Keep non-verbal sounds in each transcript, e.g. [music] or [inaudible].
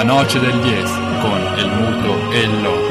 La noce del 10 con El Muto e il Loco.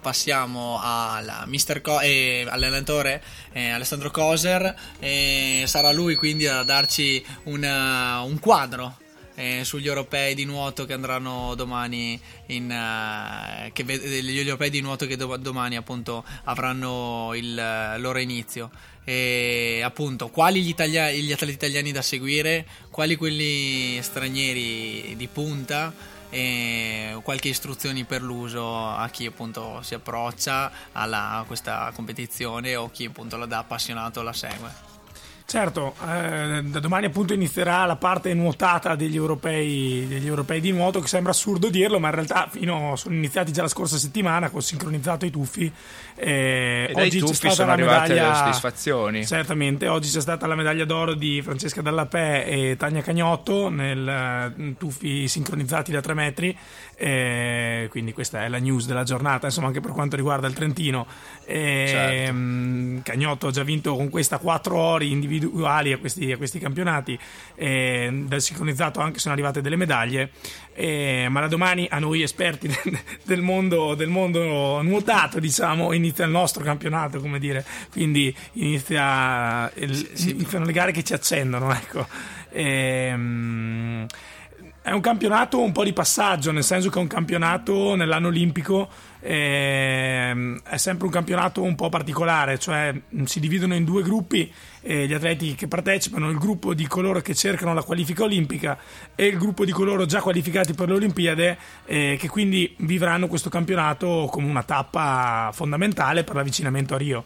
passiamo alla Co- eh, all'allenatore eh, Alessandro Coser e sarà lui quindi a darci una- un quadro eh, sugli europei di nuoto che andranno domani in eh, che ved- gli europei di nuoto che do- domani appunto avranno il eh, loro inizio e appunto quali gli, italia- gli atleti italiani da seguire quali quelli stranieri di punta e qualche istruzioni per l'uso a chi appunto si approccia alla- a questa competizione o chi appunto la dà appassionato la segue. Certo, eh, da domani appunto inizierà la parte nuotata degli europei, degli europei di nuoto, che sembra assurdo dirlo, ma in realtà fino, sono iniziati già la scorsa settimana, con sincronizzato i tuffi. Eh, E oggi c'è tuffi stata sono la arrivate medaglia- le soddisfazioni. Certamente, oggi c'è stata la medaglia d'oro di Francesca Dallapè e Tania Cagnotto nel eh, tuffi sincronizzati da 3 metri. eh, quindi questa è la news della giornata, insomma, anche per quanto riguarda il Trentino. Eh, Certo. Cagnotto ha già vinto con questa 4 ori individuali a questi, a questi campionati. eh, dal sincronizzato anche sono arrivate delle medaglie. eh, ma da domani a noi esperti [laughs] del, mondo, del mondo nuotato, diciamo, inizia il nostro campionato, come dire. Quindi inizia il- iniziano le gare che ci accendono, ecco. Ehm, è un campionato un po' di passaggio, nel senso che è un campionato nell'anno olimpico ehm, è sempre un campionato un po' particolare, cioè mh, si dividono in due gruppi eh, gli atleti che partecipano, il gruppo di coloro che cercano la qualifica olimpica e il gruppo di coloro già qualificati per le Olimpiadi eh, che quindi vivranno questo campionato come una tappa fondamentale per l'avvicinamento a Rio.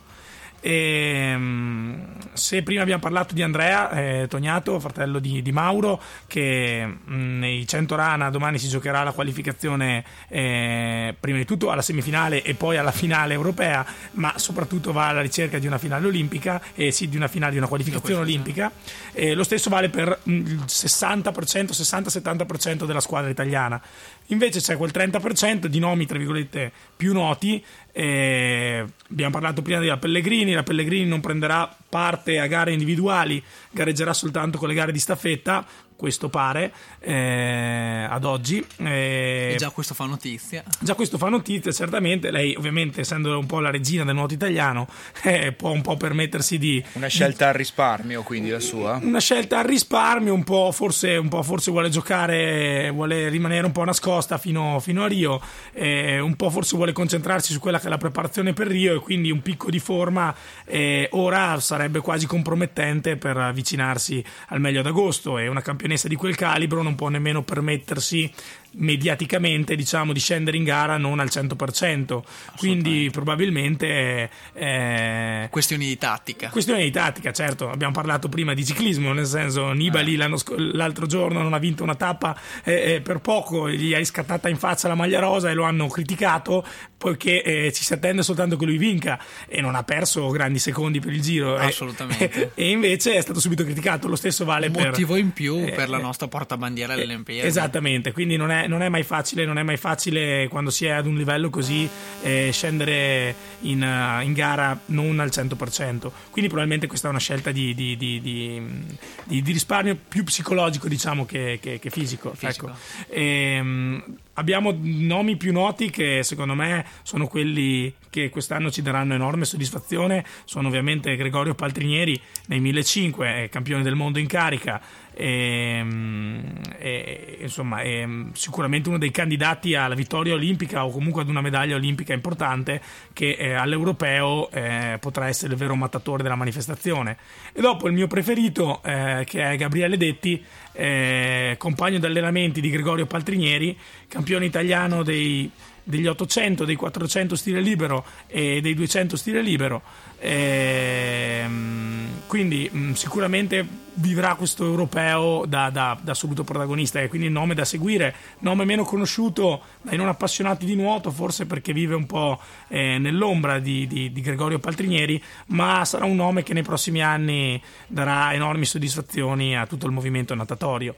E, mm, se prima abbiamo parlato di Andrea eh, Tognato, fratello di, di Mauro, che mm, nei 100 rana domani si giocherà la qualificazione eh, prima di tutto alla semifinale e poi alla finale europea, ma soprattutto va alla ricerca di una finale olimpica, eh, sì, di una finale di una qualificazione olimpica. Eh, lo stesso vale per mm, il 60%, 60-70% della squadra italiana. Invece c'è quel 30% di nomi, tra virgolette, più noti. Eh, abbiamo parlato prima della Pellegrini. La Pellegrini non prenderà parte a gare individuali, gareggerà soltanto con le gare di staffetta. Questo pare eh, ad oggi. Eh, E già questo fa notizia. Già questo fa notizia, certamente. Lei, ovviamente, essendo un po' la regina del nuoto italiano, [laughs] eh, può un po' permettersi di. Una scelta al risparmio, quindi la sua. Una scelta al risparmio, un po' forse, un po' forse vuole giocare, vuole rimanere un po' nascosta fino, fino a Rio, eh, un po' forse vuole concentrarsi su quella che è la preparazione per Rio e quindi un picco di forma eh, ora sarebbe quasi compromettente per avvicinarsi al meglio ad agosto e una campionessa di quel calibro non può nemmeno permettersi mediaticamente diciamo di scendere in gara non al 100% quindi probabilmente eh, Questioni di tattica. Questione di tattica, certo, abbiamo parlato prima di ciclismo, nel senso Nibali sc- l'altro giorno non ha vinto una tappa eh, eh, per poco, gli hai scattata in faccia la maglia rosa e lo hanno criticato poiché eh, ci si attende soltanto che lui vinca e non ha perso grandi secondi per il giro. eh. Assolutamente. [laughs] E, invece è stato subito criticato, lo stesso vale Un per... motivo in più eh, per la eh, nostra portabandiera alle Olimpiadi. Esattamente, quindi non è, non è mai facile, non è mai facile quando si è ad un livello così eh, scendere in, eh, in gara non al 100%. Quindi probabilmente questa è una scelta di, di- di- di- risparmio più psicologico diciamo che, che- che fisico. Fisico. Ecco. Ehm, abbiamo nomi più noti che secondo me sono quelli che quest'anno ci daranno enorme soddisfazione. Sono ovviamente Gregorio Paltrinieri nei 1500, è campione del mondo in carica. Ehm, e, insomma, è sicuramente uno dei candidati alla vittoria olimpica o comunque ad una medaglia olimpica importante che eh, all'europeo eh, potrà essere il vero mattatore della manifestazione. E dopo il mio preferito, eh, che è Gabriele Detti, eh, compagno di allenamenti di Gregorio Paltrinieri, campione italiano dei, degli 800, dei 400 stile libero e dei 200 stile libero. Ehm, quindi mh, sicuramente vivrà questo europeo da, da, da, assoluto protagonista e quindi nome da seguire, nome meno conosciuto dai non appassionati di nuoto, forse perché vive un po' eh, nell'ombra di, di, di, Gregorio Paltrinieri, ma sarà un nome che nei prossimi anni darà enormi soddisfazioni a tutto il movimento natatorio.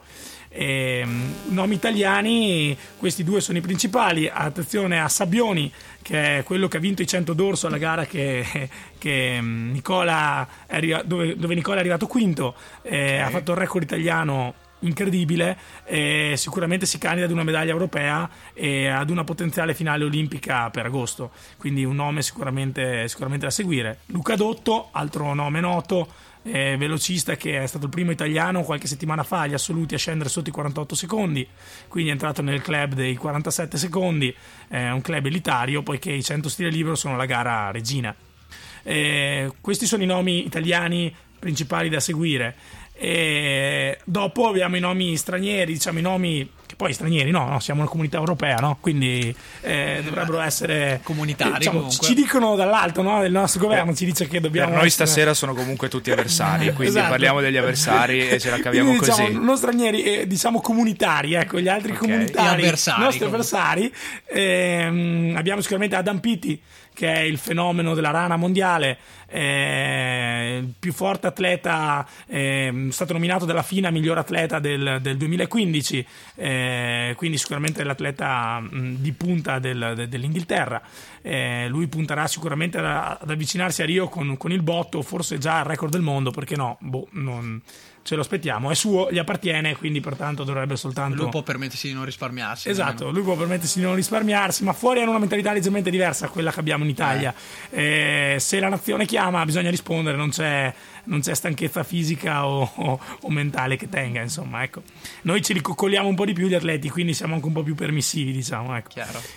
Eh, nomi italiani, questi due sono i principali. Attenzione a Sabbioni, che è quello che ha vinto i 100 d'orso alla gara che, che mm, Nicola arri- dove, dove, Nicola è arrivato quinto. Eh, okay. Ha fatto il record italiano incredibile. Eh, sicuramente si candida ad una medaglia europea e ad una potenziale finale olimpica per agosto. Quindi un nome sicuramente, sicuramente da seguire. Luca Dotto, altro nome noto eh, velocista che è stato il primo italiano qualche settimana fa agli assoluti a scendere sotto i 48 secondi, quindi è entrato nel club dei 47 secondi, è un club elitario poiché i 100 stile libero sono la gara regina. Eh, questi sono i nomi italiani principali da seguire. E dopo abbiamo i nomi stranieri, diciamo i nomi poi stranieri, no, no siamo una comunità europea, no? quindi eh, dovrebbero essere comunitari. Diciamo, ci dicono dall'alto no? del nostro governo, ci dice che dobbiamo. Per noi essere... stasera sono comunque tutti avversari, quindi esatto. parliamo degli avversari e ce la caviamo quindi, così. Diciamo, non stranieri, eh, diciamo comunitari, ecco, gli altri okay. comunitari, i nostri avversari. Eh, abbiamo sicuramente Adam Pitti che è il fenomeno della rana mondiale, eh, il più forte atleta, eh, è stato nominato dalla FINA miglior atleta del, del 2015, eh, quindi sicuramente l'atleta mh, di punta del, de, dell'Inghilterra. Eh, lui punterà sicuramente ad, ad avvicinarsi a Rio con, con, il botto, forse già al record del mondo, perché no? Boh, non ce lo aspettiamo. È suo, gli appartiene, quindi pertanto dovrebbe soltanto. Lui può permettersi di non risparmiarsi. Esatto, lui può permettersi di non risparmiarsi, ma fuori hanno una mentalità leggermente diversa a quella che abbiamo in Italia. Eh. Eh, se la nazione chiama, bisogna rispondere, non c'è, non c'è stanchezza fisica o, o, o, mentale che tenga. Insomma, ecco. Noi ci ricoccoliamo un po' di più gli atleti, quindi siamo anche un po' più permissivi, diciamo. Ecco.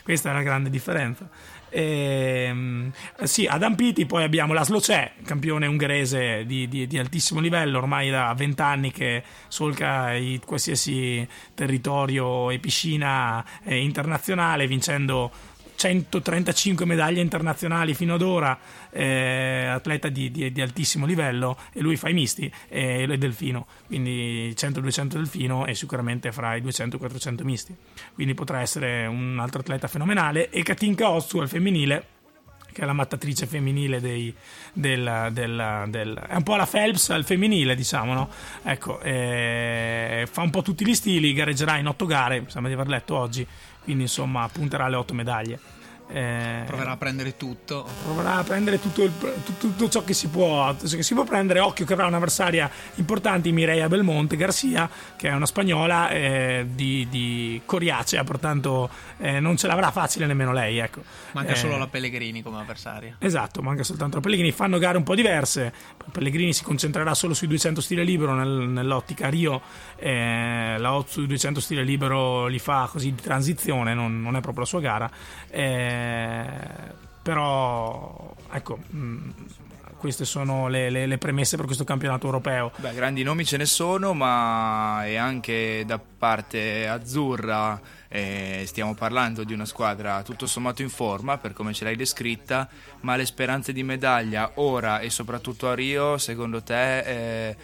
Questa è la grande differenza. Ehm, sì, Adam Piti, poi abbiamo Laszlo C'è, campione ungherese di, di, di, altissimo livello, ormai da vent'anni che solca i, qualsiasi territorio e piscina eh, internazionale, vincendo 135 medaglie internazionali fino ad ora, eh, atleta di, di, di, altissimo livello e lui fa i misti e eh, è delfino, quindi 100-200 delfino e sicuramente fra i 200-400 misti, quindi potrà essere un altro atleta fenomenale e Katinka Ozzu al femminile che è la mattatrice femminile dei, del, del, del, è un po' la Phelps al femminile diciamo no? ecco eh, fa un po' tutti gli stili gareggerà in otto gare mi sembra di aver letto oggi quindi insomma punterà alle otto medaglie. Eh, proverà a prendere tutto. Proverà a prendere tutto, il, tutto, tutto, ciò che si può. Si può prendere. Occhio che avrà un'avversaria importante, Mireia Belmonte Garcia, che è una spagnola eh, di, di, coriacea, pertanto eh, non ce l'avrà facile nemmeno lei. Ecco. Manca eh, solo la Pellegrini come avversaria. Esatto, manca soltanto la Pellegrini. Fanno gare un po' diverse. Pellegrini si concentrerà solo sui 200 stile libero nel, nell'ottica Rio. Eh, la Ozzu 200 stile libero li fa così di transizione, non, non è proprio la sua gara. Eh, eh, però ecco mh, mm, queste sono le, le, le, premesse per questo campionato europeo. Beh, grandi nomi ce ne sono, ma è anche da parte azzurra eh, stiamo parlando di una squadra tutto sommato in forma per come ce l'hai descritta, ma le speranze di medaglia ora e soprattutto a Rio, secondo te... Eh,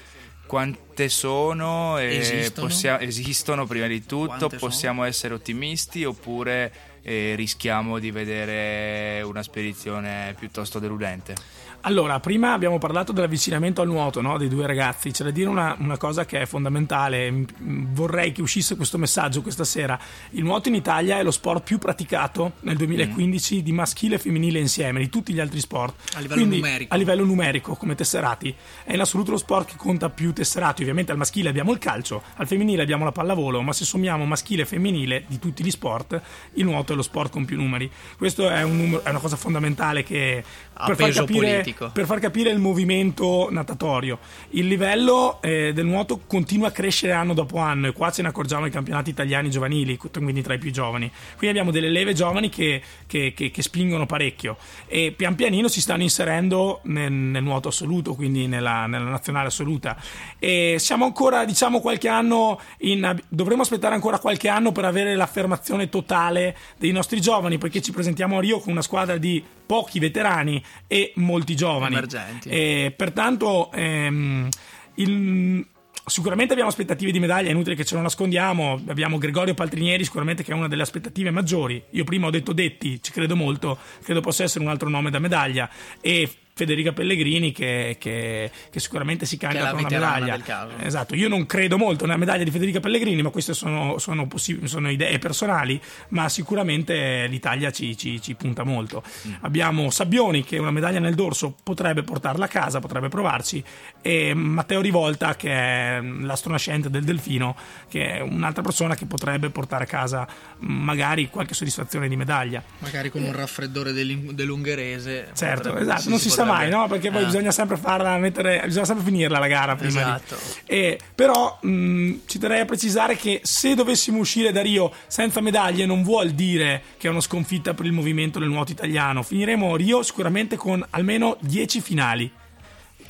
quante sono? Esistono? Possia- esistono prima di tutto? Quante possiamo sono? essere ottimisti oppure rischiamo di vedere una spedizione piuttosto deludente. Allora, prima abbiamo parlato dell'avvicinamento al nuoto no? dei due ragazzi. C'è da dire una, una, cosa che è fondamentale. Vorrei che uscisse questo messaggio questa sera. Il nuoto in Italia è lo sport più praticato nel 2015 mm. di maschile e femminile insieme, di tutti gli altri sport. A livello Quindi, numerico. A livello numerico, come tesserati. È in assoluto lo sport che conta più tesserati. Ovviamente al maschile abbiamo il calcio, al femminile abbiamo la pallavolo, ma se sommiamo maschile e femminile di tutti gli sport, il nuoto è lo sport con più numeri. Questo è, un numero, è una cosa fondamentale che per far, capire, per far, capire, il movimento natatorio. Il livello eh, del nuoto continua a crescere anno dopo anno e qua ce ne accorgiamo ai campionati italiani giovanili, quindi tra i più giovani. Quindi abbiamo delle leve giovani che, che, che, che spingono parecchio e pian pianino si stanno inserendo nel, nel nuoto assoluto, quindi nella, nella, nazionale assoluta. E siamo ancora, diciamo, qualche anno in, dovremmo aspettare ancora qualche anno per avere l'affermazione totale dei nostri giovani, perché ci presentiamo a Rio con una squadra di pochi veterani e molti giovani. Emergenti. E, pertanto ehm, il, sicuramente abbiamo aspettative di medaglia, è inutile che ce lo nascondiamo. Abbiamo Gregorio Paltrinieri, sicuramente che è una delle aspettative maggiori. Io prima ho detto Detti, ci credo molto, credo possa essere un altro nome da medaglia. E Federica Pellegrini che, che, che sicuramente si candida per una medaglia. Esatto, io non credo molto nella medaglia di Federica Pellegrini, ma queste sono, sono, possib- sono idee personali, ma sicuramente l'Italia ci, ci, ci punta molto. Mm. Abbiamo Sabbioni che una medaglia nel dorso potrebbe portarla a casa, potrebbe provarci, e Matteo Rivolta che è l'astronascente del Delfino, che è un'altra persona che potrebbe portare a casa magari qualche soddisfazione di medaglia. Magari con un raffreddore dell'ungherese. Certo, esatto, non si sa mai, no? Perché poi eh. bisogna sempre farla mettere, bisogna sempre finirla la gara prima. Esatto. E, però mh, ci terrei a precisare che se dovessimo uscire da Rio senza medaglie non vuol dire che è una sconfitta per il movimento del nuoto italiano. Finiremo Rio sicuramente con almeno 10 finali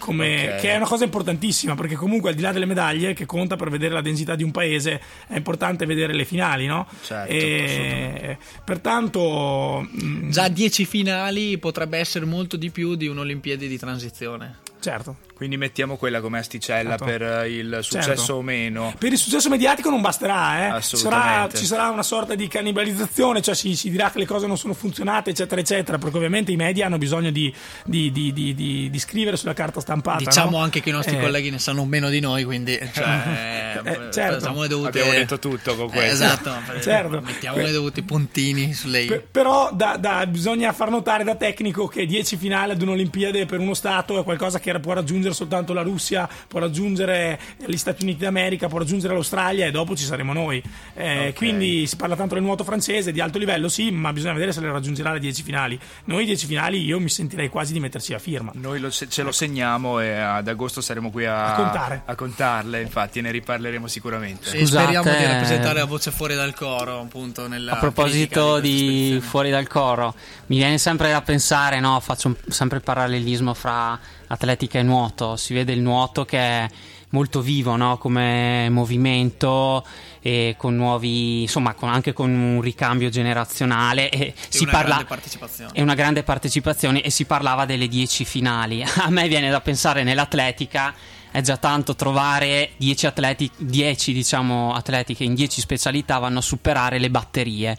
come, okay. che è una cosa importantissima perché comunque al di là delle medaglie che conta per vedere la densità di un paese è importante vedere le finali no? Certo, e pertanto già 10 finali potrebbe essere molto di più di un'Olimpiade di transizione certo quindi mettiamo quella come asticella certo. per il successo certo. o meno. Per il successo mediatico non basterà, eh? Sarà, ci sarà una sorta di cannibalizzazione, cioè si, si, dirà che le cose non sono funzionate, eccetera, eccetera, perché ovviamente i media hanno bisogno di, di, di, di scrivere sulla carta stampata. Diciamo no? anche che i nostri eh. colleghi ne sanno meno di noi, quindi cioè, [laughs] eh, eh certo. dovute... abbiamo detto tutto con questo. esatto, [laughs] certo. mettiamo i dovuti puntini su lei. Per, però da, da, bisogna far notare da tecnico che 10 finali ad un'Olimpiade per uno Stato è qualcosa che può raggiungere soltanto la Russia può raggiungere gli Stati Uniti d'America, può raggiungere l'Australia e dopo ci saremo noi. Eh, okay. Quindi si parla tanto del nuoto francese, di alto livello sì, ma bisogna vedere se le raggiungerà le 10 finali. Noi 10 finali io mi sentirei quasi di metterci la firma. Noi lo, ce lo segniamo e ad agosto saremo qui a, a, contare. a contarle, infatti ne riparleremo sicuramente. Scusate, speriamo di rappresentare la voce fuori dal coro appunto nella A proposito di, di fuori dal coro, mi viene sempre da pensare, no, faccio un, sempre il parallelismo fra atletica e nuoto. Si vede il nuoto che è molto vivo no? come movimento e con nuovi insomma con, anche con un ricambio generazionale e, e si una parla grande partecipazione. e una grande partecipazione e si parlava delle 10 finali [laughs] a me viene da pensare nell'atletica è già tanto trovare 10 atleti 10 diciamo atleti che in 10 specialità vanno a superare le batterie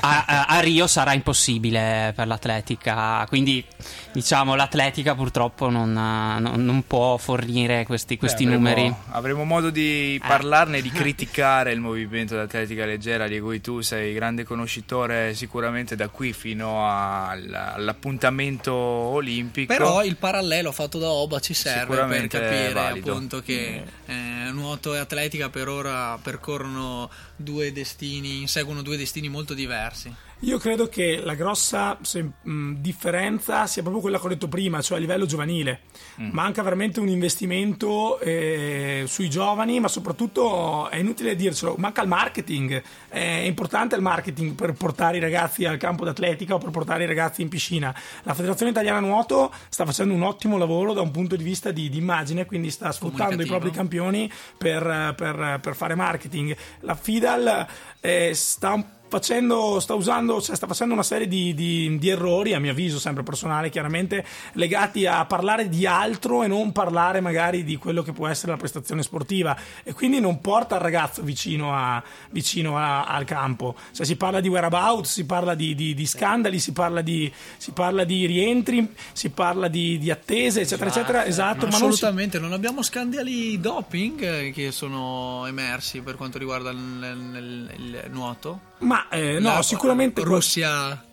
a, a, Rio sarà impossibile per l'atletica, quindi diciamo l'atletica purtroppo non, non, non può fornire questi, questi Beh, avremo, numeri. Avremo modo di eh. parlarne e di criticare il movimento dell'atletica leggera di cui tu sei grande conoscitore sicuramente da qui fino al, all'appuntamento olimpico. Però il parallelo fatto da Oba ci serve per capire appunto che eh, nuoto e atletica per ora percorrono due destini, inseguono due destini molto diversi. Io credo che la grossa se, mh, differenza sia proprio quella che ho detto prima, cioè a livello giovanile. Mm. Manca veramente un investimento eh, sui giovani, ma soprattutto è inutile dircelo, manca il marketing. È importante il marketing per portare i ragazzi al campo d'atletica o per portare i ragazzi in piscina. La Federazione Italiana Nuoto sta facendo un ottimo lavoro da un punto di vista di, di immagine, quindi sta sfruttando i propri campioni per, per, per fare marketing. La FIDAL eh, sta un facendo, sta, usando, cioè sta facendo una serie di, di, di, errori, a mio avviso, sempre personale, chiaramente legati a parlare di altro e non parlare magari di quello che può essere la prestazione sportiva. E quindi non porta il ragazzo vicino, a, vicino a, al campo. Cioè, si parla di whereabouts, si parla di, di scandali, si parla di, si parla di rientri, si parla di, attese, eccetera, esatto. eccetera. Esatto, ma assolutamente, non, si... non, abbiamo scandali doping che sono emersi per quanto riguarda il, il, il nuoto. Ma eh, no, no, sicuramente. Russia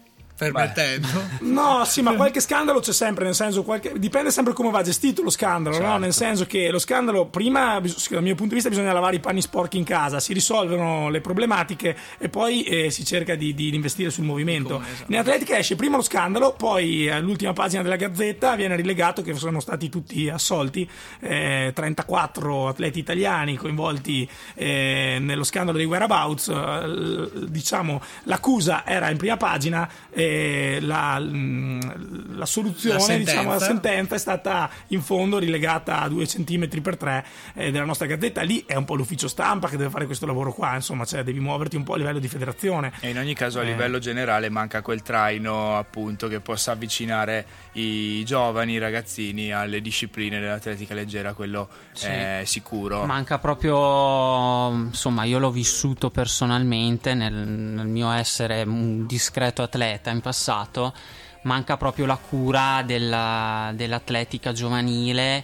permettendo. No, sì, ma qualche scandalo c'è sempre, nel senso, qualche... dipende sempre come va gestito lo scandalo, certo. no? Nel senso che lo scandalo, prima, dal mio punto di vista, bisogna lavare i panni sporchi in casa, si risolvono le problematiche e poi eh, si cerca di, di, investire sul movimento. Esatto. In atletica esce prima lo scandalo, poi all'ultima pagina della Gazzetta viene rilegato che sono stati tutti assolti, eh, 34 atleti italiani coinvolti eh, nello scandalo dei whereabouts, eh, diciamo, l'accusa era in prima pagina e la, mh, la soluzione, La sentenza. diciamo, la sentenza è stata in fondo rilegata a due centimetri per tre eh, della nostra gazzetta. Lì è un po' l'ufficio stampa che deve fare questo lavoro qua, insomma, cioè devi muoverti un po' a livello di federazione. E in ogni caso a Eh. livello generale manca quel traino appunto che possa avvicinare i giovani, i ragazzini alle discipline dell'atletica leggera, quello Sì. è sicuro. Manca proprio, insomma, io l'ho vissuto personalmente nel, nel mio essere un discreto atleta in passato, manca proprio la cura della- dell'atletica giovanile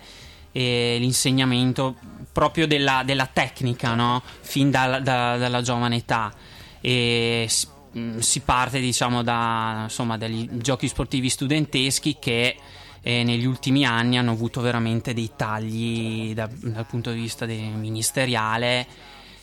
e l'insegnamento proprio della, della tecnica, no? Fin dal- da- dalla giovane età. E s- mh, si parte, diciamo, da, insomma, dagli giochi sportivi studenteschi che eh, negli ultimi anni hanno avuto veramente dei tagli da- dal punto di vista ministeriale.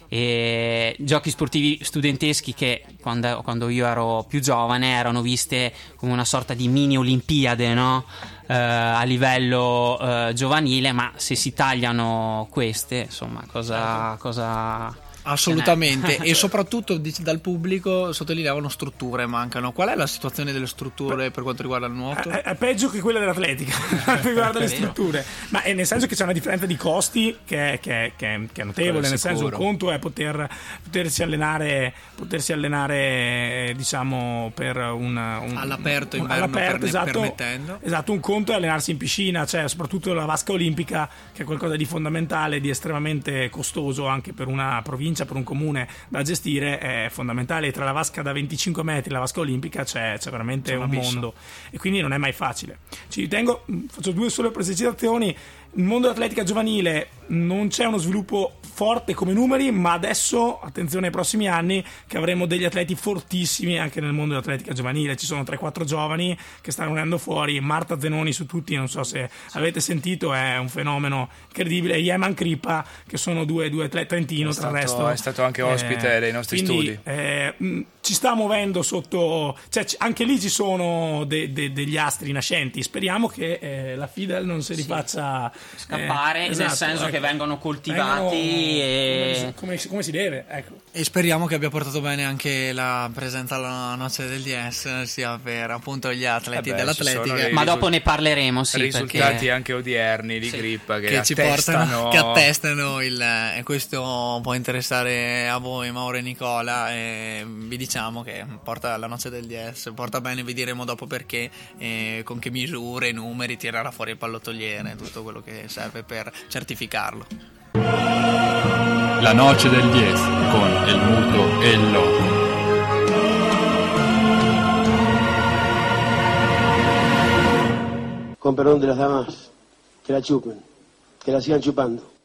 E giochi sportivi studenteschi che quando, quando io ero più giovane erano viste come una sorta di mini olimpiade no? Eh, a livello eh, giovanile ma se si tagliano queste insomma cosa, cosa Assolutamente, e soprattutto dal pubblico sottolineavano strutture mancano. Qual è la situazione delle strutture per quanto riguarda il nuoto? È, è peggio che quella dell'atletica [laughs] per quanto riguarda le strutture, ma è nel senso che c'è una differenza di costi che è, che che è- che è notevole. Nel senso, un conto è poter, potersi allenare, potersi allenare, eh, diciamo, per un, un- All'aperto, un- inverno, all'aperto, perne- esatto, permettendo. esatto. Un conto è allenarsi in piscina, cioè soprattutto la vasca olimpica, che è qualcosa di fondamentale, di estremamente costoso anche per una provincia, per un comune da gestire. È fondamentale. Tra la vasca da 25 metri e la vasca olimpica c'è, c'è veramente C'è un abisso. mondo e quindi non è mai facile. Ci tengo, mh, faccio due sole precisazioni. Nel mondo dell'atletica giovanile non c'è uno sviluppo forte come numeri, ma adesso, attenzione ai prossimi anni, che avremo degli atleti fortissimi anche nel mondo dell'atletica giovanile. Ci sono 3-4 giovani che stanno venendo fuori. Marta Zenoni su tutti, non so se avete sentito, è un fenomeno incredibile. Yeman Kripa, che sono due, due atleti trentino, tra il resto. è stato anche ospite dei nostri quindi, studi. eh, mh, ci sta muovendo sotto, cioè anche lì ci sono de- de- degli astri nascenti. Speriamo che eh, la Fidel non si rifaccia scappare eh, nel esatto, senso che ecco. vengono coltivati Vengono e- come, come- si deve, ecco. E speriamo che abbia portato bene anche la presenza alla noce del DS, sia per appunto gli atleti Eh beh, dell'atletica. ma dopo ne parleremo sì risultati perché anche odierni di Sì. grippa che, che ci attestano portano, che attestano il, e questo può interessare a voi Mauro e Nicola e vi diciamo che porta la noce del DS porta bene vi diremo dopo perché e con che misure, numeri tirerà fuori il pallottoliere tutto quello che serve per certificarlo La noce del 10 con el muto e il loco. Con perdón de las damas, que la chupen, que la sigan chupando.